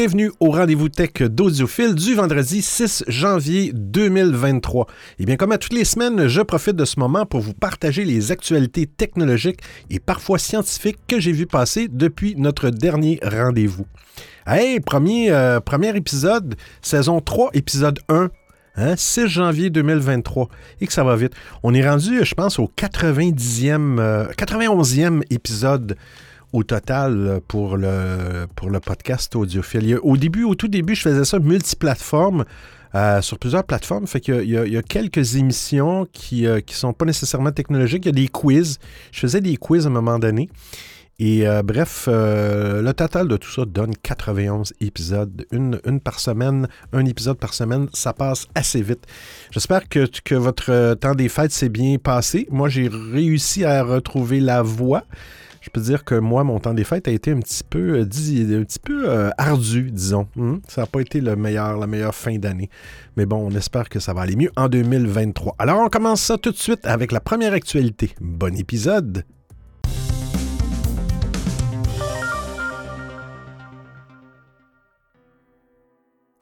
Bienvenue au rendez-vous tech d'Audiophile du vendredi 6 janvier 2023. Et bien, comme à toutes les semaines, je profite de ce moment pour vous partager les actualités technologiques et parfois scientifiques que j'ai vu passer depuis notre dernier rendez-vous. Hey, premier, euh, premier épisode, saison 3, épisode 1. 6 hein, janvier 2023. Et que ça va vite. On est rendu, je pense, au 90e, 91e euh, épisode au total pour le, pour le podcast audiophile. Au début, au tout début, je faisais ça multiplateforme. Euh, sur plusieurs plateformes. Fait qu'il y, a quelques émissions qui ne euh, sont pas nécessairement technologiques. Il y a des quiz. Je faisais des quiz à un moment donné. Et euh, bref, euh, le total de tout ça donne 91 épisodes. Une, une, par semaine, un épisode par semaine, ça passe assez vite. J'espère que, que votre temps des fêtes s'est bien passé. Moi, j'ai réussi à retrouver la voix je peux dire que moi, mon temps des fêtes a été un petit peu, euh, un petit peu euh, ardu, disons. Hmm? Ça n'a pas été le meilleur, la meilleure fin d'année. Mais bon, on espère que ça va aller mieux en 2023. Alors, on commence ça tout de suite avec la première actualité. Bon épisode!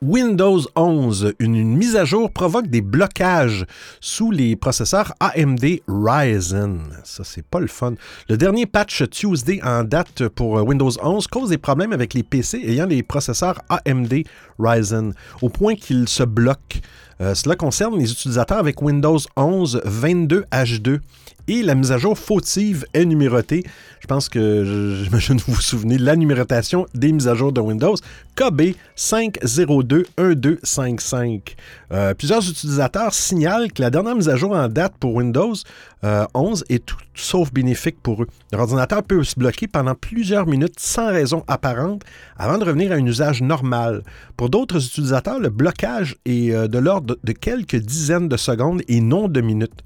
Windows 11, une, mise à jour provoque des blocages sous les processeurs AMD Ryzen. Ça, c'est pas le fun. Le dernier patch Tuesday en date pour Windows 11 cause des problèmes avec les PC ayant des processeurs AMD Ryzen, au point qu'ils se bloquent. Euh, cela concerne les utilisateurs avec Windows 11 22H2 et la mise à jour fautive est numérotée. Je pense que, j'imagine vous vous souvenez, de la numérotation des mises à jour de Windows, KB 5021255. Euh, plusieurs utilisateurs signalent que la dernière mise à jour en date pour Windows 11 euh, est tout sauf bénéfique pour eux. L'ordinateur peut se bloquer pendant plusieurs minutes sans raison apparente avant de revenir à un usage normal. Pour d'autres utilisateurs, le blocage est euh, de l'ordre de quelques dizaines de secondes et non de minutes.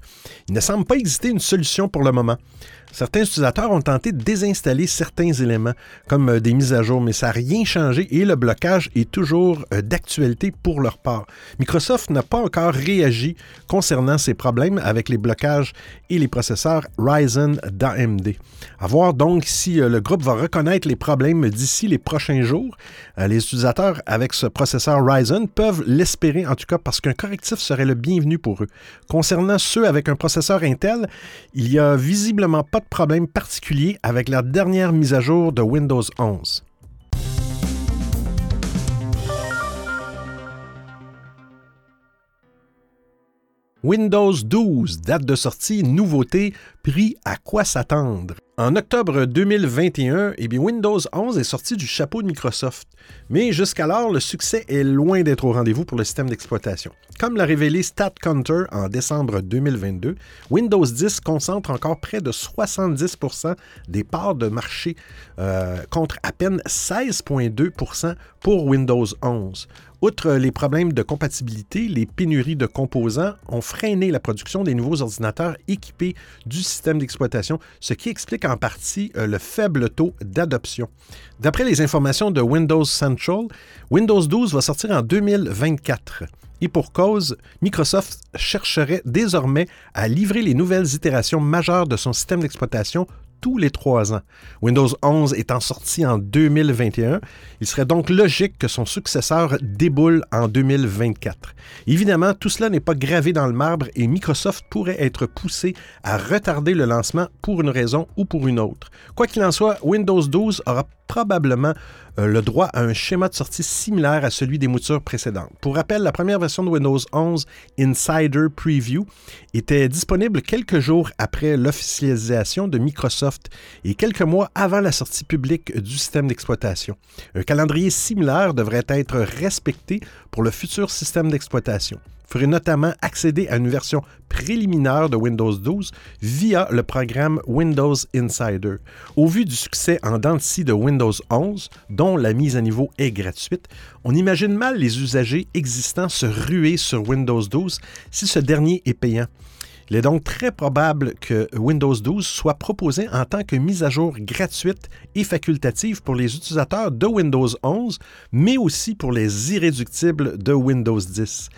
Il ne semble pas exister une solution pour le moment. Certains utilisateurs ont tenté de désinstaller certains éléments, comme euh, des mises à jour, mais ça n'a rien changé et le blocage est toujours euh, d'actualité pour leur part. Microsoft n'a pas encore réagi concernant ces problèmes avec les blocages et les processeurs Ryzen d'AMD. À voir donc si euh, le groupe va reconnaître les problèmes d'ici les prochains jours. Les utilisateurs avec ce processeur Ryzen peuvent l'espérer en tout cas parce qu'un correctif serait le bienvenu pour eux. Concernant ceux avec un processeur Intel, il y a visiblement pas de problème particulier avec la dernière mise à jour de Windows 11. Windows 12, date de sortie, nouveauté, prix, à quoi s'attendre? En octobre 2021, eh Windows 11 est sorti du chapeau de Microsoft. Mais jusqu'alors, le succès est loin d'être au rendez-vous pour le système d'exploitation. Comme l'a révélé StatCounter en décembre 2022, Windows 10 concentre encore près de 70% des parts de marché euh, contre à peine 16,2% pour Windows 11. Outre les problèmes de compatibilité, les pénuries de composants ont freiné la production des nouveaux ordinateurs équipés du système d'exploitation, ce qui explique en partie euh, le faible taux d'adoption. D'après les informations de Windows Central, Windows 12 va sortir en 2024. Et pour cause, Microsoft chercherait désormais à livrer les nouvelles itérations majeures de son système d'exploitation tous les trois ans. Windows 11 étant sorti en 2021, il serait donc logique que son successeur déboule en 2024. Évidemment, tout cela n'est pas gravé dans le marbre et Microsoft pourrait être poussé à retarder le lancement pour une raison ou pour une autre. Quoi qu'il en soit, Windows 12 aura probablement euh, le droit à un schéma de sortie similaire à celui des moutures précédentes. Pour rappel, la première version de Windows 11 Insider Preview était disponible quelques jours après l'officialisation de Microsoft et quelques mois avant la sortie publique du système d'exploitation. Un calendrier similaire devrait être respecté pour le futur système d'exploitation ferait notamment accéder à une version préliminaire de Windows 12 via le programme Windows Insider. Au vu du succès en dents de Windows 11, dont la mise à niveau est gratuite, on imagine mal les usagers existants se ruer sur Windows 12 si ce dernier est payant. Il est donc très probable que Windows 12 soit proposé en tant que mise à jour gratuite et facultative pour les utilisateurs de Windows 11, mais aussi pour les irréductibles de Windows 10.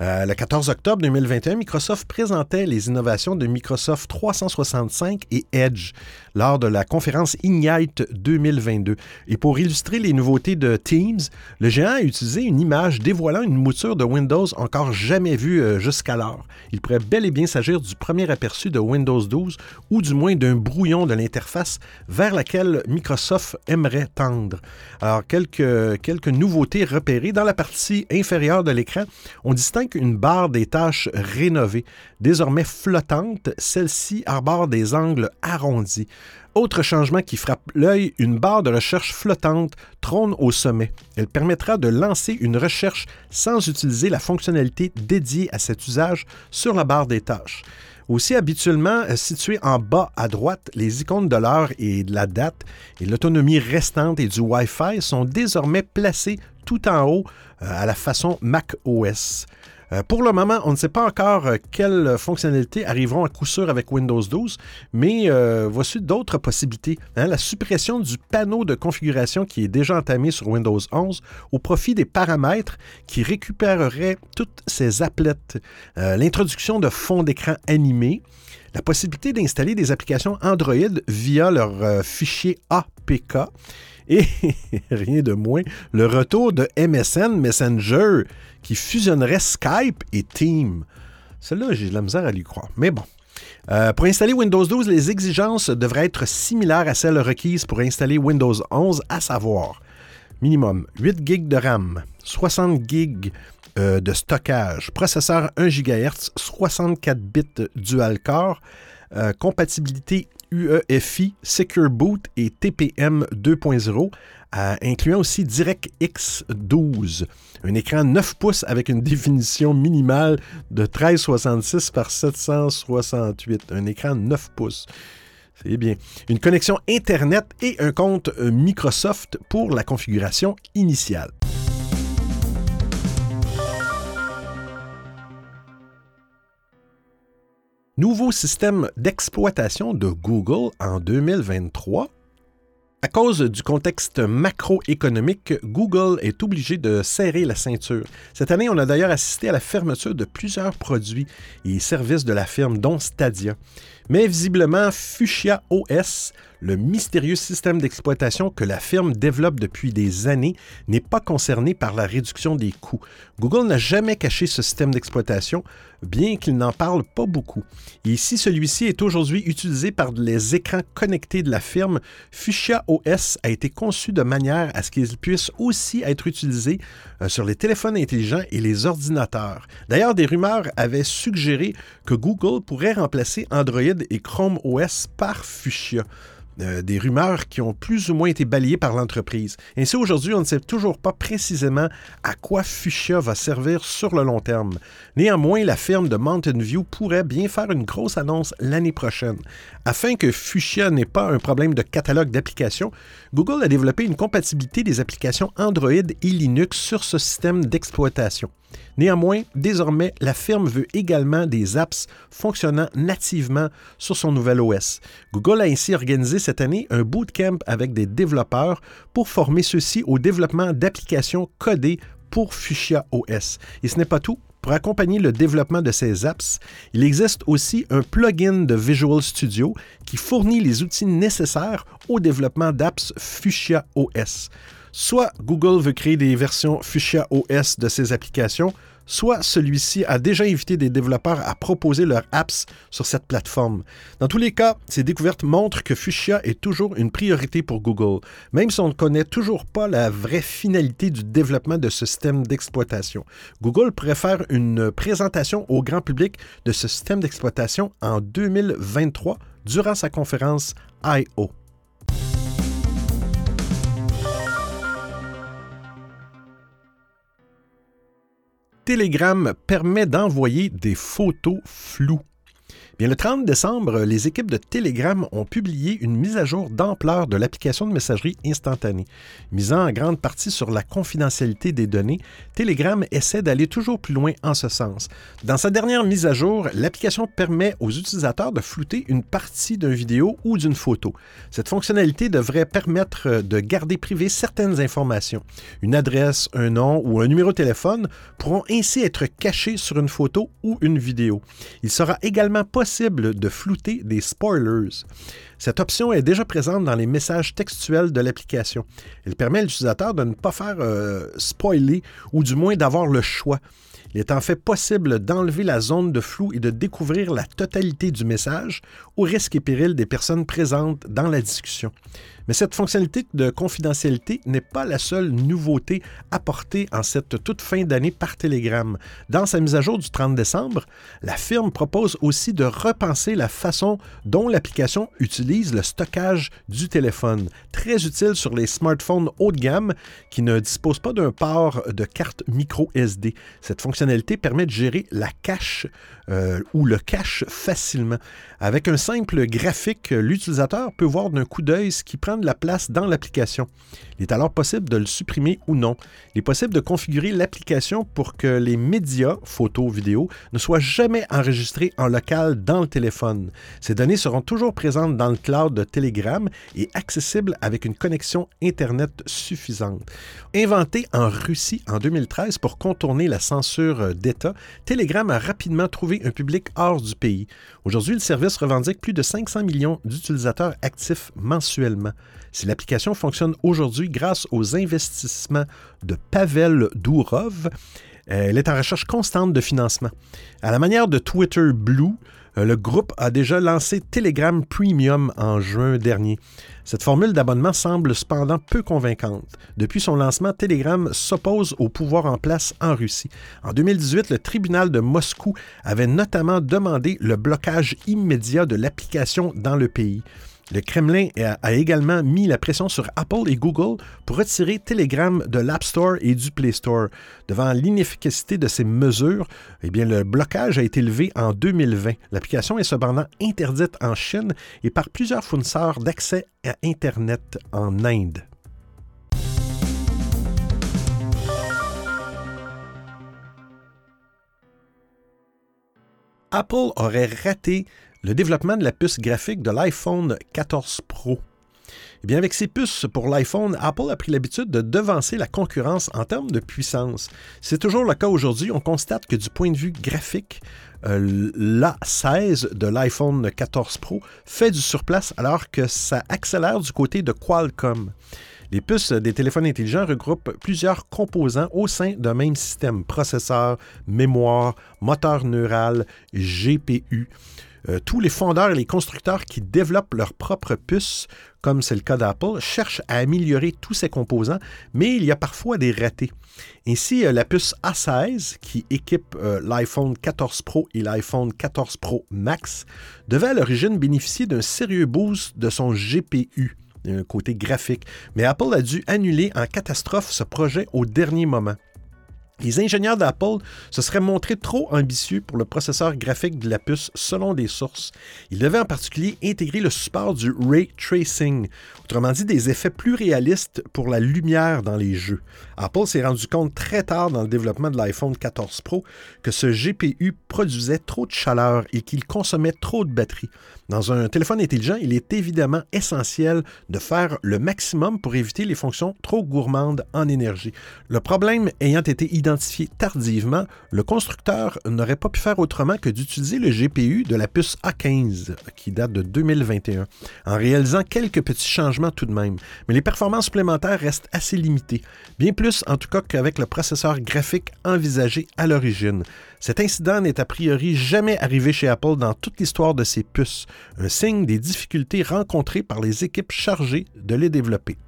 Euh, le 14 octobre 2021, Microsoft présentait les innovations de Microsoft 365 et Edge lors de la conférence Ignite 2022. Et pour illustrer les nouveautés de Teams, le géant a utilisé une image dévoilant une mouture de Windows encore jamais vue euh, jusqu'alors. Il pourrait bel et bien s'agir du premier aperçu de Windows 12 ou du moins d'un brouillon de l'interface vers laquelle Microsoft aimerait tendre. Alors, quelques, quelques nouveautés repérées. Dans la partie inférieure de l'écran, on distingue une barre des tâches rénovée. Désormais flottante, celle-ci arbore des angles arrondis. Autre changement qui frappe l'œil, une barre de recherche flottante trône au sommet. Elle permettra de lancer une recherche sans utiliser la fonctionnalité dédiée à cet usage sur la barre des tâches. Aussi habituellement euh, situées en bas à droite, les icônes de l'heure et de la date et l'autonomie restante et du Wi-Fi sont désormais placées tout en haut euh, à la façon Mac OS. Euh, pour le moment, on ne sait pas encore euh, quelles fonctionnalités arriveront à coup sûr avec Windows 12, mais euh, voici d'autres possibilités. Hein. la suppression du panneau de configuration qui est déjà entamé sur Windows 11 au profit des paramètres qui récupéreraient toutes ces applettes. L'introduction de fonds d'écran animés la possibilité d'installer des applications Android via leur fichier APK et rien de moins, le retour de MSN Messenger qui fusionnerait Skype et Team. Celle-là, j'ai de la misère à lui croire. Mais bon. Euh, pour installer Windows 12, les exigences devraient être similaires à celles requises pour installer Windows 11, à savoir minimum 8 GB de RAM, 60 GB euh, de stockage, processeur 1 GHz, 64 bits dual-core, euh, compatibilité UEFI, Secure Boot et TPM 2.0, incluant aussi DirectX 12, un écran 9 pouces avec une définition minimale de 1366 par 768, un écran 9 pouces. C'est bien. Une connexion Internet et un compte euh, Microsoft pour la configuration initiale. Nouveau système d'exploitation de Google en 2023. À cause du contexte macroéconomique, Google est obligé de serrer la ceinture. Cette année, on a d'ailleurs assisté à la fermeture de plusieurs produits et services de la firme, dont Stadia. Mais visiblement, Fuchsia OS, le mystérieux système d'exploitation que la firme développe depuis des années n'est pas concerné par la réduction des coûts. Google n'a jamais caché ce système d'exploitation, bien qu'il n'en parle pas beaucoup. Et si celui-ci est aujourd'hui utilisé par les écrans connectés de la firme, Fuchsia OS a été conçu de manière à ce qu'il puisse aussi être utilisé euh, sur les téléphones intelligents et les ordinateurs. D'ailleurs, des rumeurs avaient suggéré que Google pourrait remplacer Android et Chrome OS par Fuchsia. Euh, des rumeurs qui ont plus ou moins été balayées par l'entreprise. Ainsi, aujourd'hui, on ne sait toujours pas précisément à quoi Fuchsia va servir sur le long terme. Néanmoins, la firme de Mountain View pourrait bien faire une grosse annonce l'année prochaine. Afin que Fuchsia n'ait pas un problème de catalogue d'applications, Google a développé une compatibilité des applications Android et Linux sur ce système d'exploitation. Néanmoins, désormais, la firme veut également des apps fonctionnant nativement sur son nouvel OS. Google a ainsi organisé cette année un bootcamp avec des développeurs pour former ceux-ci au développement d'applications codées pour Fuchsia OS. Et ce n'est pas tout. Pour accompagner le développement de ces apps, il existe aussi un plugin de Visual Studio qui fournit les outils nécessaires au développement d'apps Fuchsia OS. Soit Google veut créer des versions Fuchsia OS de ses applications, soit celui-ci a déjà invité des développeurs à proposer leurs apps sur cette plateforme. Dans tous les cas, ces découvertes montrent que Fuchsia est toujours une priorité pour Google, même si on ne connaît toujours pas la vraie finalité du développement de ce système d'exploitation. Google préfère une présentation au grand public de ce système d'exploitation en 2023 durant sa conférence I.O. Telegram permet d'envoyer des photos floues. Bien, le 30 décembre, les équipes de Telegram ont publié une mise à jour d'ampleur de l'application de messagerie instantanée. Misant en grande partie sur la confidentialité des données, Telegram essaie d'aller toujours plus loin en ce sens. Dans sa dernière mise à jour, l'application permet aux utilisateurs de flouter une partie d'une vidéo ou d'une photo. Cette fonctionnalité devrait permettre de garder privées certaines informations. Une adresse, un nom ou un numéro de téléphone pourront ainsi être cachés sur une photo ou une vidéo. Il sera également possible de flouter des spoilers. Cette option est déjà présente dans les messages textuels de l'application. Elle permet à l'utilisateur de ne pas faire euh, spoiler ou du moins d'avoir le choix. Il est en fait possible d'enlever la zone de flou et de découvrir la totalité du message au risque et péril des personnes présentes dans la discussion. Mais cette fonctionnalité de confidentialité n'est pas la seule nouveauté apportée en cette toute fin d'année par Telegram. Dans sa mise à jour du 30 décembre, la firme propose aussi de repenser la façon dont l'application utilise le stockage du téléphone, très utile sur les smartphones haut de gamme qui ne disposent pas d'un port de carte micro SD. Cette fonctionnalité permet de gérer la cache euh, ou le cache facilement. Avec un simple graphique, l'utilisateur peut voir d'un coup d'œil ce qui prend de la place dans l'application. Il est alors possible de le supprimer ou non. Il est possible de configurer l'application pour que les médias, photos, vidéos, ne soient jamais enregistrés en local dans le téléphone. Ces données seront toujours présentes dans le cloud de Telegram et accessibles avec une connexion Internet suffisante. Inventé en Russie en 2013 pour contourner la censure d'État, Telegram a rapidement trouvé un public hors du pays. Aujourd'hui, le service revendique plus de 500 millions d'utilisateurs actifs mensuellement. Si l'application fonctionne aujourd'hui grâce aux investissements de Pavel Dourov, elle est en recherche constante de financement. À la manière de Twitter Blue, euh, le groupe a déjà lancé Telegram Premium en juin dernier. Cette formule d'abonnement semble cependant peu convaincante. Depuis son lancement, Telegram s'oppose au pouvoir en place en Russie. En 2018, le tribunal de Moscou avait notamment demandé le blocage immédiat de l'application dans le pays. Le Kremlin a, également mis la pression sur Apple et Google pour retirer Telegram de l'App Store et du Play Store. Devant l'inefficacité de ces mesures, eh bien, le blocage a été levé en 2020. L'application est cependant interdite en Chine et par plusieurs fournisseurs d'accès à Internet en Inde. Apple aurait raté le développement de la puce graphique de l'iPhone 14 Pro. Eh bien, avec ces puces pour l'iPhone, Apple a pris l'habitude de devancer la concurrence en termes de puissance. C'est toujours le cas aujourd'hui. On constate que du point de vue graphique, euh, l'A16 de l'iPhone 14 Pro fait du surplace alors que ça accélère du côté de Qualcomm. Les puces des téléphones intelligents regroupent plusieurs composants au sein d'un même système processeur, mémoire, moteur neural, GPU. Euh, tous les fondeurs et les constructeurs qui développent leurs propres puces, comme c'est le cas d'Apple, cherchent à améliorer tous ces composants, mais il y a parfois des ratés. Ainsi, euh, la puce A16, qui équipe euh, l'iPhone 14 Pro et l'iPhone 14 Pro Max, devait à l'origine bénéficier d'un sérieux boost de son GPU côté graphique, mais Apple a dû annuler en catastrophe ce projet au dernier moment. Les ingénieurs d'Apple se seraient montrés trop ambitieux pour le processeur graphique de la puce selon des sources. Ils devaient en particulier intégrer le support du ray tracing, autrement dit des effets plus réalistes pour la lumière dans les jeux. Apple s'est rendu compte très tard dans le développement de l'iPhone 14 Pro que ce GPU produisait trop de chaleur et qu'il consommait trop de batterie. Dans un téléphone intelligent, il est évidemment essentiel de faire le maximum pour éviter les fonctions trop gourmandes en énergie. Le problème ayant été identifié tardivement, le constructeur n'aurait pas pu faire autrement que d'utiliser le GPU de la puce A15 qui date de 2021, en réalisant quelques petits changements tout de même. Mais les performances supplémentaires restent assez limitées, bien plus en tout cas qu'avec le processeur graphique envisagé à l'origine. Cet incident n'est a priori jamais arrivé chez Apple dans toute l'histoire de ses puces, un signe des difficultés rencontrées par les équipes chargées de les développer.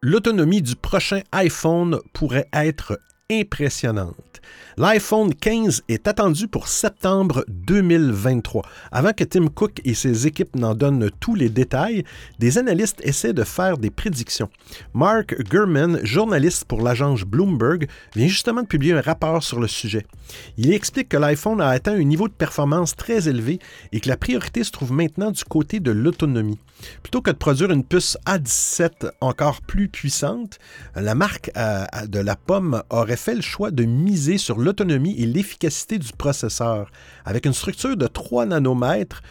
L'autonomie du prochain iPhone pourrait être impressionnante. L'iPhone 15 est attendu pour septembre 2023. Avant que Tim Cook et ses équipes n'en donnent tous les détails, des analystes essaient de faire des prédictions. Mark Gurman, journaliste pour l'agence Bloomberg, vient justement de publier un rapport sur le sujet. Il explique que l'iPhone a atteint un niveau de performance très élevé et que la priorité se trouve maintenant du côté de l'autonomie. Plutôt que de produire une puce A17 encore plus puissante, la marque euh, de la pomme aurait fait le choix de miser sur l'autonomie et l'efficacité du processeur. Avec une structure de 3 nanomètres,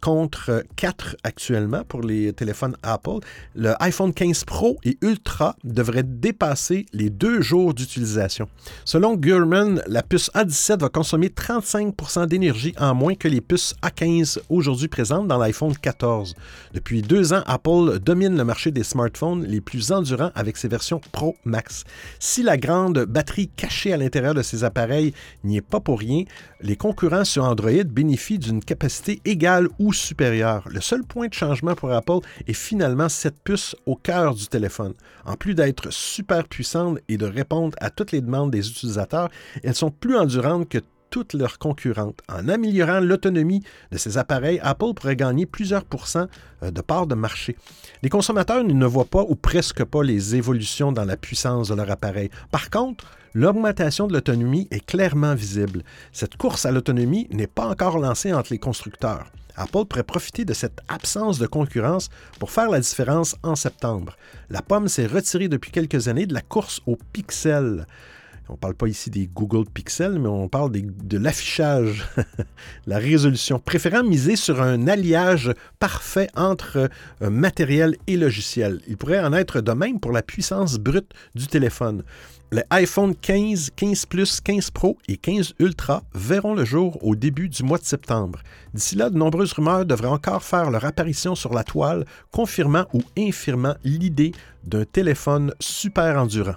contre 4 actuellement pour les téléphones Apple. Le iPhone 15 Pro et Ultra devrait dépasser les deux jours d'utilisation. Selon Gurman, la puce A17 va consommer 35% d'énergie en moins que les puces A15 aujourd'hui présentes dans l'iPhone 14. Depuis deux ans, Apple domine le marché des smartphones les plus endurants avec ses versions Pro Max. Si la grande batterie cachée à l'intérieur de ces appareils n'y est pas pour rien, les concurrents sur Android bénéficient d'une capacité égale ou supérieure. Le seul point de changement pour Apple est finalement cette puce au cœur du téléphone. En plus d'être super puissante et de répondre à toutes les demandes des utilisateurs, elles sont plus endurantes que toutes leurs concurrentes. En améliorant l'autonomie de ces appareils, Apple pourrait gagner plusieurs pourcents euh, de parts de marché. Les consommateurs ne voient pas ou presque pas les évolutions dans la puissance de leur appareil. Par contre, l'augmentation de l'autonomie est clairement visible. Cette course à l'autonomie n'est pas encore lancée entre les constructeurs. Apple pourrait profiter de cette absence de concurrence pour faire la différence en septembre. La pomme s'est retirée depuis quelques années de la course aux pixels. On ne parle pas ici des Google Pixels, mais on parle de l'affichage, la résolution, préférant miser sur un alliage parfait entre euh, matériel et logiciel. Il pourrait en être de même pour la puissance brute du téléphone. Les iPhone 15, 15 Plus, 15 Pro et 15 Ultra verront le jour au début du mois de septembre. D'ici là, de nombreuses rumeurs devraient encore faire leur apparition sur la toile, confirmant ou infirmant l'idée d'un téléphone super endurant.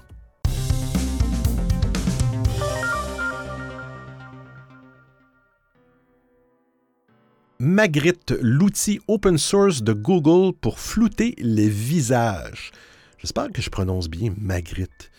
Magritte, l'outil open source de Google pour flouter les visages. J'espère que je prononce bien Magritte.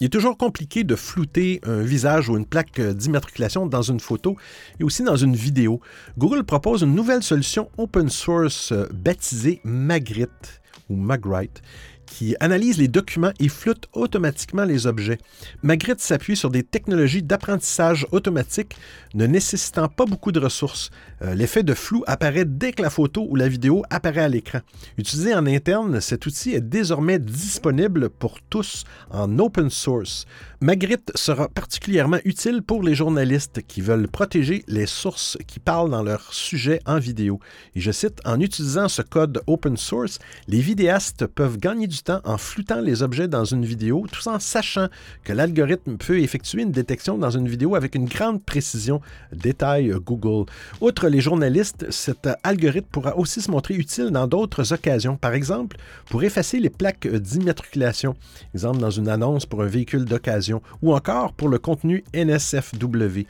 Il est toujours compliqué de flouter un visage ou une plaque d'immatriculation dans une photo et aussi dans une vidéo. Google propose une nouvelle solution open source baptisée Magritte ou Magritte qui analyse les documents et floute automatiquement les objets. Magritte s'appuie sur des technologies d'apprentissage automatique ne nécessitant pas beaucoup de ressources. Euh, l'effet de flou apparaît dès que la photo ou la vidéo apparaît à l'écran. Utilisé en interne, cet outil est désormais disponible pour tous en open source. Magritte sera particulièrement utile pour les journalistes qui veulent protéger les sources qui parlent dans leur sujet en vidéo. Et je cite, en utilisant ce code open source, les vidéastes peuvent gagner du temps en floutant les objets dans une vidéo, tout en sachant que l'algorithme peut effectuer une détection dans une vidéo avec une grande précision, détaille Google. Outre les journalistes, cet algorithme pourra aussi se montrer utile dans d'autres occasions. Par exemple, pour effacer les plaques d'immatriculation, exemple dans une annonce pour un véhicule d'occasion, ou encore pour le contenu NSFW.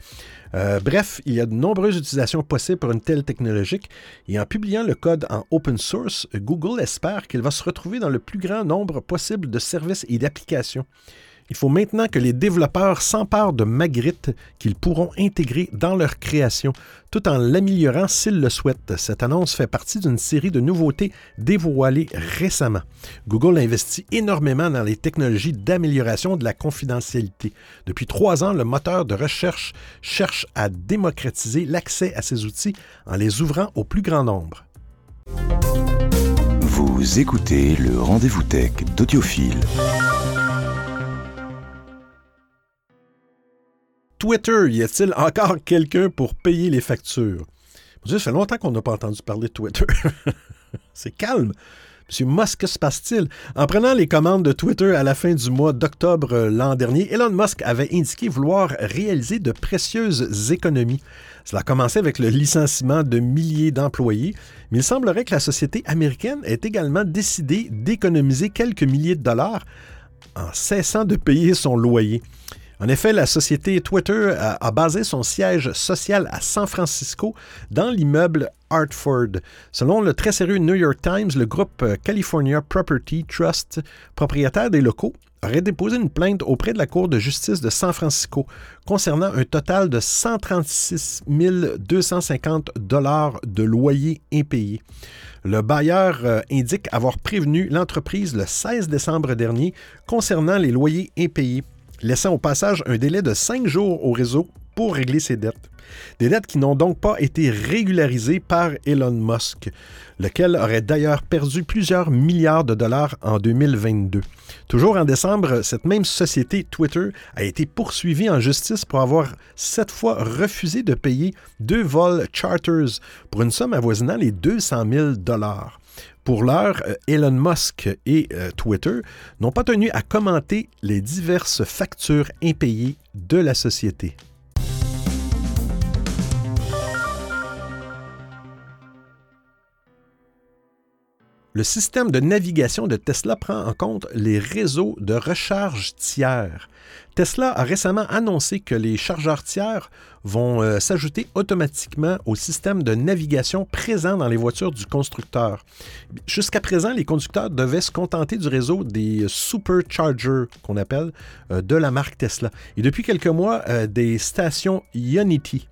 Euh, bref, il y a de nombreuses utilisations possibles pour une telle technologie et en publiant le code en open source, Google espère qu'il va se retrouver dans le plus grand nombre possible de services et d'applications. Il faut maintenant que les développeurs s'emparent de Magritte qu'ils pourront intégrer dans leur création, tout en l'améliorant s'ils le souhaitent. Cette annonce fait partie d'une série de nouveautés dévoilées récemment. Google investit énormément dans les technologies d'amélioration de la confidentialité. Depuis trois ans, le moteur de recherche cherche à démocratiser l'accès à ces outils en les ouvrant au plus grand nombre. Vous écoutez le rendez-vous tech d'Audiophile. Twitter, y a-t-il encore quelqu'un pour payer les factures? ça fait longtemps qu'on n'a pas entendu parler de Twitter. C'est calme. M. Musk, que se passe-t-il? En prenant les commandes de Twitter à la fin du mois d'octobre euh, l'an dernier, Elon Musk avait indiqué vouloir réaliser de précieuses économies. Cela a commencé avec le licenciement de milliers d'employés, mais il semblerait que la société américaine ait également décidé d'économiser quelques milliers de dollars en cessant de payer son loyer. En effet, la société Twitter a, basé son siège social à San Francisco dans l'immeuble Hartford. Selon le très sérieux New York Times, le groupe California Property Trust, propriétaire des locaux, aurait déposé une plainte auprès de la Cour de justice de San Francisco concernant un total de 136 250 dollars de loyers impayés. Le bailleur euh, indique avoir prévenu l'entreprise le 16 décembre dernier concernant les loyers impayés laissant au passage un délai de cinq jours au réseau pour régler ses dettes. Des dettes qui n'ont donc pas été régularisées par Elon Musk, lequel aurait d'ailleurs perdu plusieurs milliards de dollars en 2022. Toujours en décembre, cette même société Twitter a été poursuivie en justice pour avoir cette fois refusé de payer deux vols charters pour une somme avoisinant les 200 000 dollars. Pour l'heure, euh, Elon Musk et euh, Twitter n'ont pas tenu à commenter les diverses factures impayées de la société. Le système de navigation de Tesla prend en compte les réseaux de recharge tiers. Tesla a récemment annoncé que les chargeurs tiers vont euh, s'ajouter automatiquement au système de navigation présent dans les voitures du constructeur. Jusqu'à présent, les conducteurs devaient se contenter du réseau des superchargers qu'on appelle euh, de la marque Tesla. Et depuis quelques mois, euh, des stations Unity.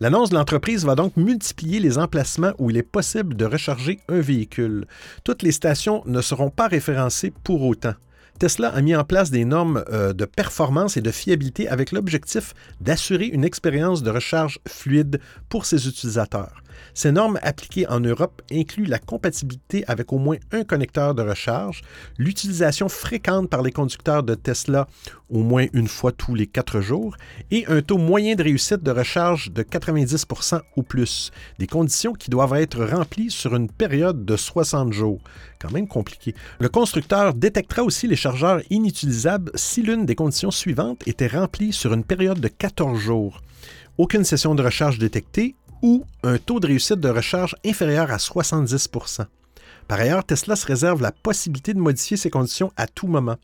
L'annonce de l'entreprise va donc multiplier les emplacements où il est possible de recharger un véhicule. Toutes les stations ne seront pas référencées pour autant. Tesla a mis en place des normes euh, de performance et de fiabilité avec l'objectif d'assurer une expérience de recharge fluide pour ses utilisateurs. Ces normes appliquées en Europe incluent la compatibilité avec au moins un connecteur de recharge, l'utilisation fréquente par les conducteurs de Tesla au moins une fois tous les quatre jours et un taux moyen de réussite de recharge de 90% ou plus, des conditions qui doivent être remplies sur une période de 60 jours. Quand même compliqué. Le constructeur détectera aussi les chargeurs inutilisables si l'une des conditions suivantes était remplie sur une période de 14 jours aucune session de recharge détectée ou un taux de réussite de recharge inférieur à 70% Par ailleurs, Tesla se réserve la possibilité de modifier ces conditions à tout moment.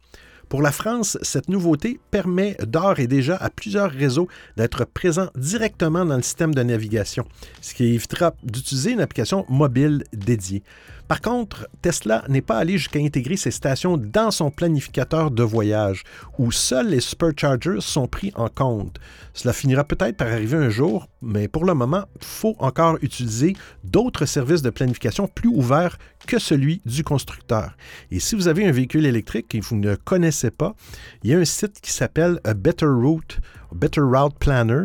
Pour la France, cette nouveauté permet d'ores et déjà à plusieurs réseaux d'être présents directement dans le système de navigation, ce qui évitera d'utiliser une application mobile dédiée. Par contre, Tesla n'est pas allé jusqu'à intégrer ces stations dans son planificateur de voyage, où seuls les superchargers sont pris en compte. Cela finira peut-être par arriver un jour, mais pour le moment, il faut encore utiliser d'autres services de planification plus ouverts que celui du constructeur. Et si vous avez un véhicule électrique et vous ne connaissez pas, il y a un site qui s'appelle Better Route, Better Route Planner.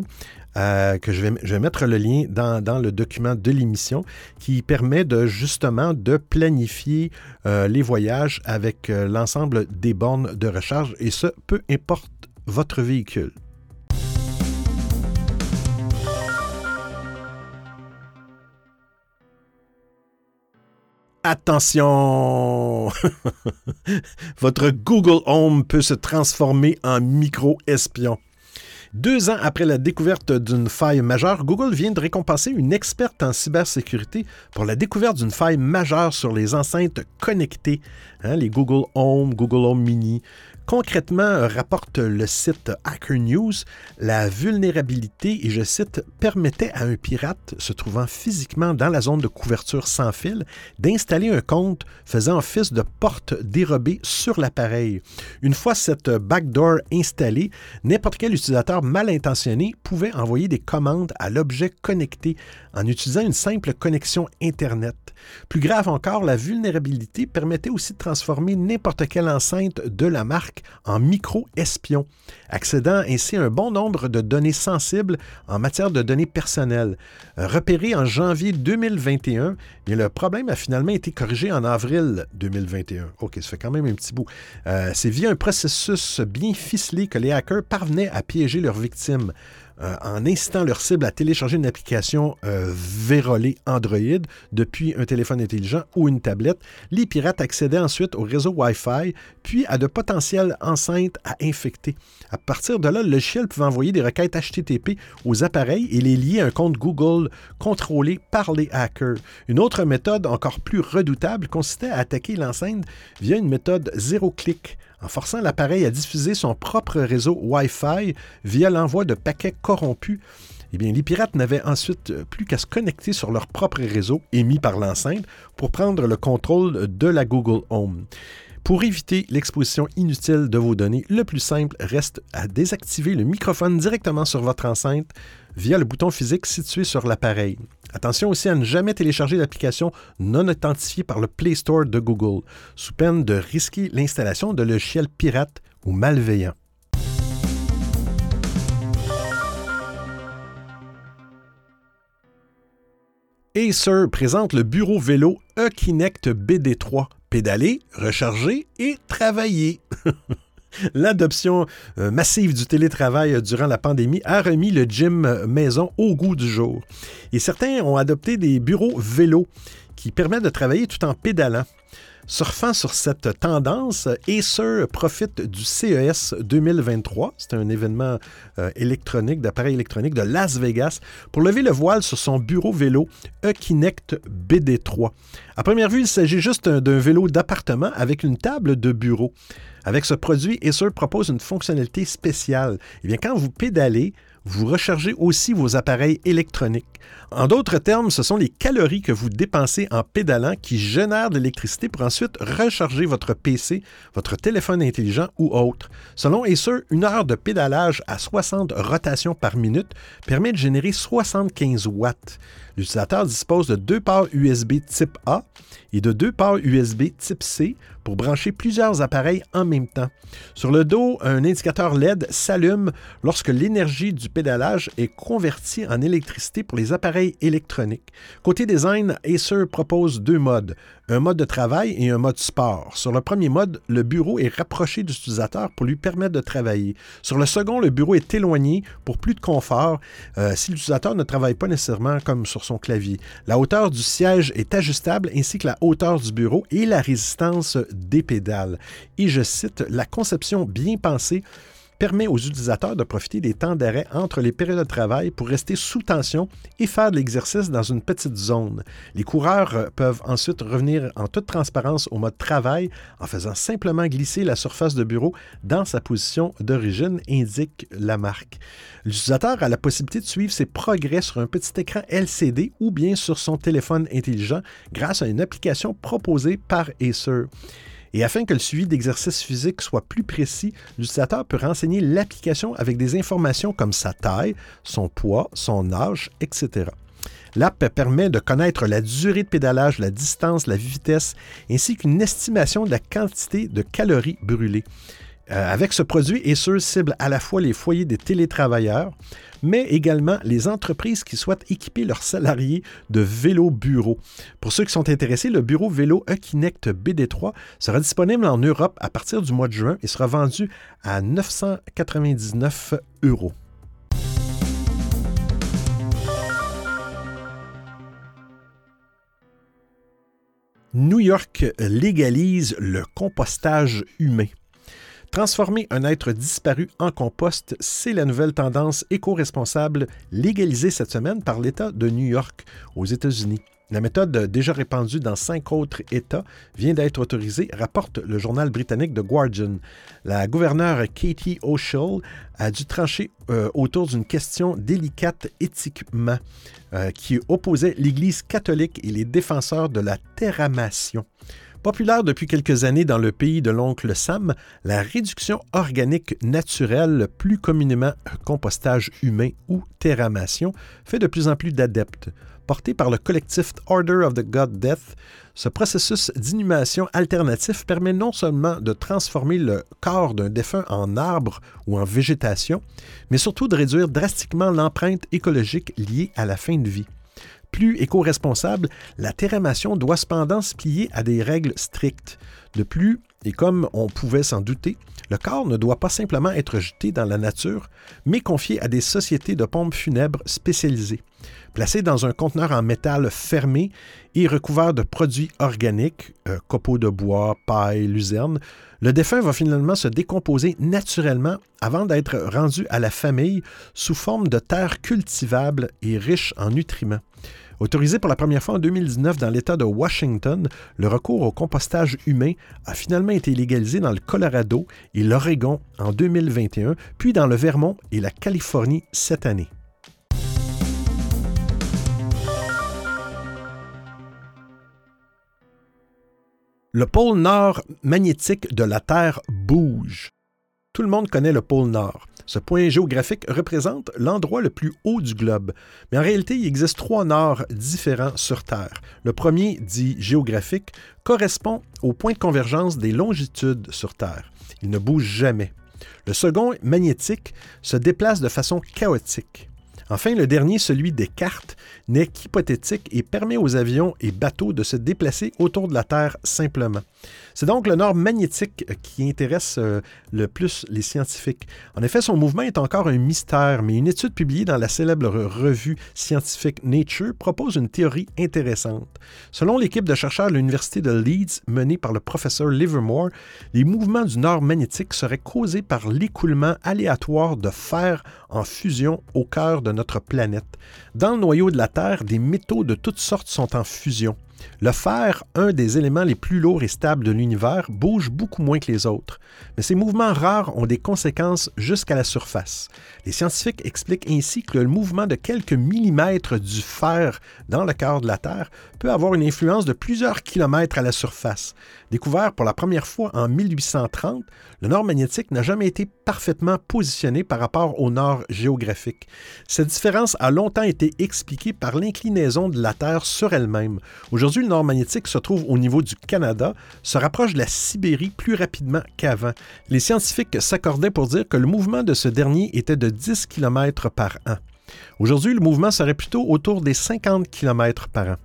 Euh, que je vais, mettre le lien dans, dans le document de l'émission qui permet de justement de planifier euh, les voyages avec euh, l'ensemble des bornes de recharge et ce, peu importe votre véhicule. Attention! Votre Google Home peut se transformer en micro-espion. Deux ans après la découverte d'une faille majeure, Google vient de récompenser une experte en cybersécurité pour la découverte d'une faille majeure sur les enceintes connectées, hein, les Google Home, Google Home Mini, Concrètement, rapporte le site Hacker News, la vulnérabilité, et je cite, permettait à un pirate se trouvant physiquement dans la zone de couverture sans fil d'installer un compte faisant office de porte dérobée sur l'appareil. Une fois cette backdoor installée, n'importe quel utilisateur mal intentionné pouvait envoyer des commandes à l'objet connecté en utilisant une simple connexion Internet. Plus grave encore, la vulnérabilité permettait aussi de transformer n'importe quelle enceinte de la marque en micro-espion, accédant ainsi à un bon nombre de données sensibles en matière de données personnelles. Repéré en janvier 2021, mais le problème a finalement été corrigé en avril 2021. OK, ça fait quand même un petit bout. Euh, c'est via un processus bien ficelé que les hackers parvenaient à piéger leurs victimes. Euh, en incitant leur cible à télécharger une application euh, vérolée Android depuis un téléphone intelligent ou une tablette, les pirates accédaient ensuite au réseau Wi-Fi, puis à de potentielles enceintes à infecter. À partir de là, le logiciel pouvait envoyer des requêtes HTTP aux appareils et les lier à un compte Google contrôlé par les hackers. Une autre méthode encore plus redoutable consistait à attaquer l'enceinte via une méthode zéro clic en forçant l'appareil à diffuser son propre réseau Wi-Fi via l'envoi de paquets corrompus. Eh les pirates n'avaient ensuite plus qu'à se connecter sur leur propre réseau émis par l'enceinte pour prendre le contrôle de la Google Home. Pour éviter l'exposition inutile de vos données, le plus simple reste à désactiver le microphone directement sur votre enceinte via le bouton physique situé sur l'appareil. Attention aussi à ne jamais télécharger l'application non authentifiée par le Play Store de Google, sous peine de risquer l'installation de logiciels pirates ou malveillants. Acer présente le bureau vélo Ekinect BD3 pédaler, recharger et travailler. L'adoption euh, massive du télétravail durant la pandémie a remis le gym maison au goût du jour. Et certains ont adopté des bureaux vélos qui permettent de travailler tout en pédalant. Surfant sur cette tendance, Acer profite du CES 2023, c'est un événement euh, électronique, d'appareil électronique de Las Vegas, pour lever le voile sur son bureau vélo Ekinect BD3. À première vue, il s'agit juste d'un vélo d'appartement avec une table de bureau. Avec ce produit, Acer propose une fonctionnalité spéciale. Eh bien, quand vous pédalez, vous rechargez aussi vos appareils électroniques. En d'autres termes, ce sont les calories que vous dépensez en pédalant qui génèrent de l'électricité pour ensuite recharger votre PC, votre téléphone intelligent ou autre. Selon Acer, une heure de pédalage à 60 rotations par minute permet de générer 75 watts. L'utilisateur dispose de deux ports USB type A et de deux ports USB type C pour brancher plusieurs appareils en même temps. Sur le dos, un indicateur LED s'allume lorsque l'énergie du pédalage est convertie en électricité pour les appareils électroniques. Côté design, Acer propose deux modes, un mode de travail et un mode sport. Sur le premier mode, le bureau est rapproché de l'utilisateur pour lui permettre de travailler. Sur le second, le bureau est éloigné pour plus de confort euh, si l'utilisateur ne travaille pas nécessairement comme sur son clavier. La hauteur du siège est ajustable ainsi que la hauteur du bureau et la résistance des pédales. Et je cite, la conception bien pensée permet aux utilisateurs de profiter des temps d'arrêt entre les périodes de travail pour rester sous tension et faire de l'exercice dans une petite zone. Les coureurs euh, peuvent ensuite revenir en toute transparence au mode travail en faisant simplement glisser la surface de bureau dans sa position d'origine, indique la marque. L'utilisateur a la possibilité de suivre ses progrès sur un petit écran LCD ou bien sur son téléphone intelligent grâce à une application proposée par Acer. Et afin que le suivi d'exercice physique soit plus précis, l'utilisateur peut renseigner l'application avec des informations comme sa taille, son poids, son âge, etc. L'app permet de connaître la durée de pédalage, la distance, la vitesse, ainsi qu'une estimation de la quantité de calories brûlées. Euh, avec ce produit, Acer cible à la fois les foyers des télétravailleurs, mais également les entreprises qui souhaitent équiper leurs salariés de vélos bureaux. Pour ceux qui sont intéressés, le bureau vélo Ekinect BD3 sera disponible en Europe à partir du mois de juin et sera vendu à 999 euros. New York légalise le compostage humain. Transformer un être disparu en compost, c'est la nouvelle tendance éco-responsable légalisée cette semaine par l'État de New York aux États-Unis. La méthode déjà répandue dans cinq autres États vient d'être autorisée, rapporte le journal britannique The Guardian. La gouverneure Katie O'Shull a dû trancher euh, autour d'une question délicate éthiquement euh, qui opposait l'Église catholique et les défenseurs de la terramation. Populaire depuis quelques années dans le pays de l'oncle Sam, la réduction organique naturelle, plus communément compostage humain ou terramation, fait de plus en plus d'adeptes. Porté par le collectif Order of the God Death, ce processus d'inhumation alternatif permet non seulement de transformer le corps d'un défunt en arbre ou en végétation, mais surtout de réduire drastiquement l'empreinte écologique liée à la fin de vie plus éco-responsable, la terramation doit cependant se plier à des règles strictes. De plus, et comme on pouvait s'en douter, le corps ne doit pas simplement être jeté dans la nature, mais confié à des sociétés de pompes funèbres spécialisées. Placé dans un conteneur en métal fermé et recouvert de produits organiques, euh, copeaux de bois, paille, luzerne, le défunt va finalement se décomposer naturellement avant d'être rendu à la famille sous forme de terre cultivable et riche en nutriments. Autorisé pour la première fois en 2019 dans l'État de Washington, le recours au compostage humain a finalement été légalisé dans le Colorado et l'Oregon en 2021, puis dans le Vermont et la Californie cette année. Le pôle nord magnétique de la Terre bouge. Tout le monde connaît le pôle Nord. Ce point géographique représente l'endroit le plus haut du globe. Mais en réalité, il existe trois nord différents sur Terre. Le premier, dit géographique, correspond au point de convergence des longitudes sur Terre. Il ne bouge jamais. Le second, magnétique, se déplace de façon chaotique. Enfin, le dernier, celui des cartes, n'est qu'hypothétique et permet aux avions et bateaux de se déplacer autour de la Terre simplement. C'est donc le nord magnétique qui intéresse euh, le plus les scientifiques. En effet, son mouvement est encore un mystère, mais une étude publiée dans la célèbre revue scientifique Nature propose une théorie intéressante. Selon l'équipe de chercheurs de l'Université de Leeds menée par le professeur Livermore, les mouvements du nord magnétique seraient causés par l'écoulement aléatoire de fer en fusion au cœur de notre planète. Dans le noyau de la Terre, des métaux de toutes sortes sont en fusion. Le fer, un des éléments les plus lourds et stables de l'univers, bouge beaucoup moins que les autres, mais ces mouvements rares ont des conséquences jusqu'à la surface. Les scientifiques expliquent ainsi que le mouvement de quelques millimètres du fer dans le cœur de la Terre peut avoir une influence de plusieurs kilomètres à la surface. Découvert pour la première fois en 1830, le nord magnétique n'a jamais été parfaitement positionné par rapport au nord géographique. Cette différence a longtemps été expliquée par l'inclinaison de la Terre sur elle-même. Aujourd'hui, le nord magnétique se trouve au niveau du Canada, se rapproche de la Sibérie plus rapidement qu'avant. Les scientifiques s'accordaient pour dire que le mouvement de ce dernier était de 10 km par an. Aujourd'hui, le mouvement serait plutôt autour des 50 km par an.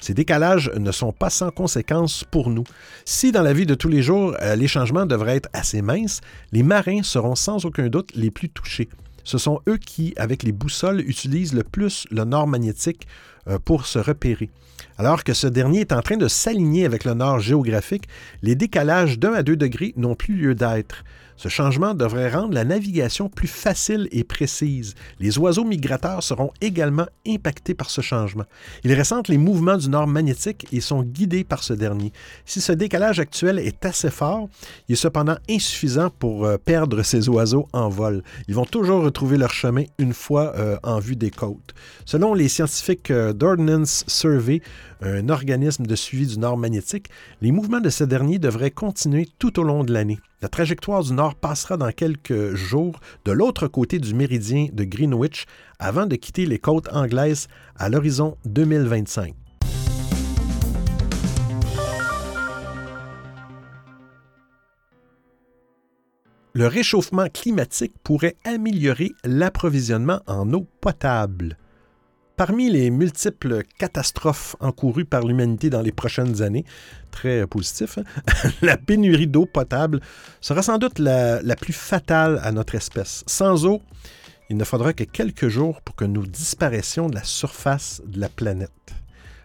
Ces décalages ne sont pas sans conséquences pour nous. Si dans la vie de tous les jours, euh, les changements devraient être assez minces, les marins seront sans aucun doute les plus touchés. Ce sont eux qui, avec les boussoles, utilisent le plus le nord magnétique euh, pour se repérer. Alors que ce dernier est en train de s'aligner avec le nord géographique, les décalages d'un à deux degrés n'ont plus lieu d'être. Ce changement devrait rendre la navigation plus facile et précise. Les oiseaux migrateurs seront également impactés par ce changement. Ils ressentent les mouvements du nord magnétique et sont guidés par ce dernier. Si ce décalage actuel est assez fort, il est cependant insuffisant pour euh, perdre ces oiseaux en vol. Ils vont toujours retrouver leur chemin une fois euh, en vue des côtes. Selon les scientifiques euh, d'Ordnance Survey, un organisme de suivi du nord magnétique, les mouvements de ce dernier devraient continuer tout au long de l'année. La trajectoire du nord passera dans quelques jours de l'autre côté du méridien de Greenwich avant de quitter les côtes anglaises à l'horizon 2025. Le réchauffement climatique pourrait améliorer l'approvisionnement en eau potable. Parmi les multiples catastrophes encourues par l'humanité dans les prochaines années, très positif, hein, la pénurie d'eau potable sera sans doute la, plus fatale à notre espèce. Sans eau, il ne faudra que quelques jours pour que nous disparaissions de la surface de la planète.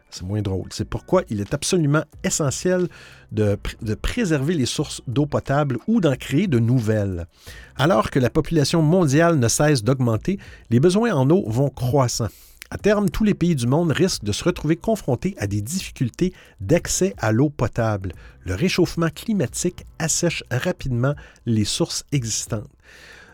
C'est moins drôle. C'est pourquoi il est absolument essentiel de préserver les sources d'eau potable ou d'en créer de nouvelles. Alors que la population mondiale ne cesse d'augmenter, les besoins en eau vont croissant. À terme, tous les pays du monde risquent de se retrouver confrontés à des difficultés d'accès à l'eau potable. Le réchauffement climatique assèche rapidement les sources existantes.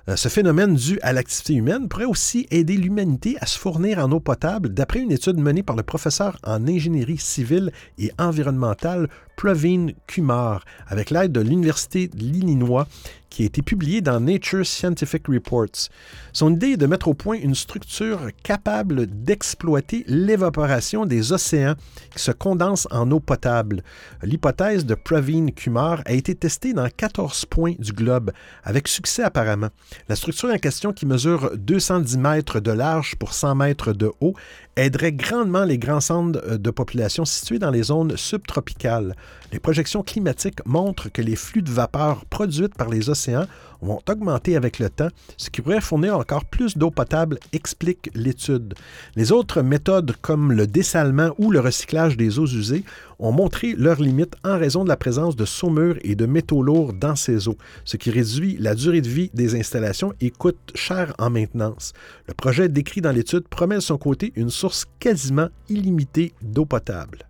Euh, ce phénomène dû à l'activité humaine pourrait aussi aider l'humanité à se fournir en eau potable, d'après une étude menée par le professeur en ingénierie civile et environnementale Praveen Kumar, avec l'aide de l'Université de l'Illinois qui a été publié dans Nature Scientific Reports. Son idée est de mettre au point une structure capable d'exploiter l'évaporation des océans qui se condensent en eau potable. L'hypothèse de Praveen Kumar a été testée dans 14 points du globe, avec succès apparemment. La structure en question, qui mesure 210 mètres de large pour 100 mètres de haut, aiderait grandement les grands centres de population situés dans les zones subtropicales. Les projections climatiques montrent que les flux de vapeur produites par les océans vont augmenter avec le temps, ce qui pourrait fournir encore plus d'eau potable, explique l'étude. Les autres méthodes comme le dessalement ou le recyclage des eaux usées ont montré leurs limites en raison de la présence de saumures et de métaux lourds dans ces eaux, ce qui réduit la durée de vie des installations et coûte cher en maintenance. Le projet décrit dans l'étude promet de son côté une source quasiment illimitée d'eau potable.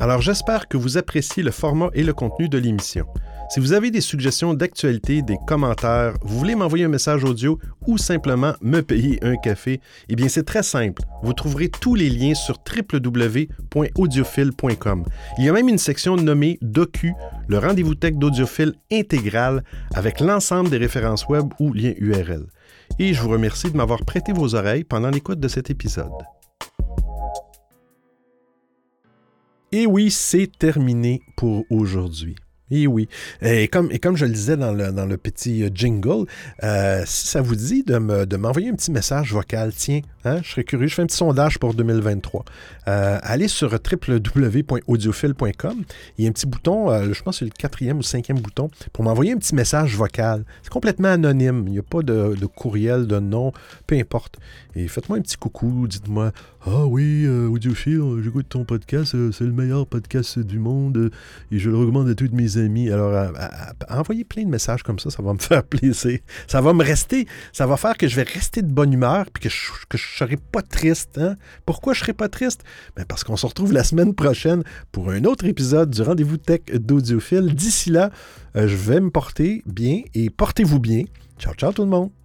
Alors j'espère que vous appréciez le format et le contenu de l'émission. Si vous avez des suggestions d'actualité, des commentaires, vous voulez m'envoyer un message audio ou simplement me payer un café, eh bien c'est très simple. Vous trouverez tous les liens sur www.audiophile.com. Il y a même une section nommée Docu, le rendez-vous tech d'audiophile intégral avec l'ensemble des références web ou liens URL. Et je vous remercie de m'avoir prêté vos oreilles pendant l'écoute de cet épisode. Et oui, c'est terminé pour aujourd'hui. Et oui. Et comme, je le disais dans le, dans le petit euh, jingle, euh, si ça vous dit de m'envoyer un petit message vocal, tiens, hein, je serais curieux, je fais un petit sondage pour 2023. Euh, allez sur www.audiophile.com. Il y a un petit bouton, euh, je pense que c'est le quatrième ou cinquième bouton, pour m'envoyer un petit message vocal. C'est complètement anonyme. Il n'y a pas de, courriel, de nom, peu importe. Et faites-moi un petit coucou, dites-moi Ah oui, euh, Audiophile, j'écoute ton podcast, c'est le meilleur podcast du monde et je le recommande à tous mes amis. Alors, envoyez plein de messages comme ça, ça va me faire plaisir. Ça va me rester, ça va faire que je vais rester de bonne humeur puis que je ne serai pas triste. Hein? Pourquoi je ne serai pas triste? Ben parce qu'on se retrouve la semaine prochaine pour un autre épisode du Rendez-vous Tech d'Audiophile. D'ici là, euh, je vais me porter bien et portez-vous bien. Ciao, ciao tout le monde!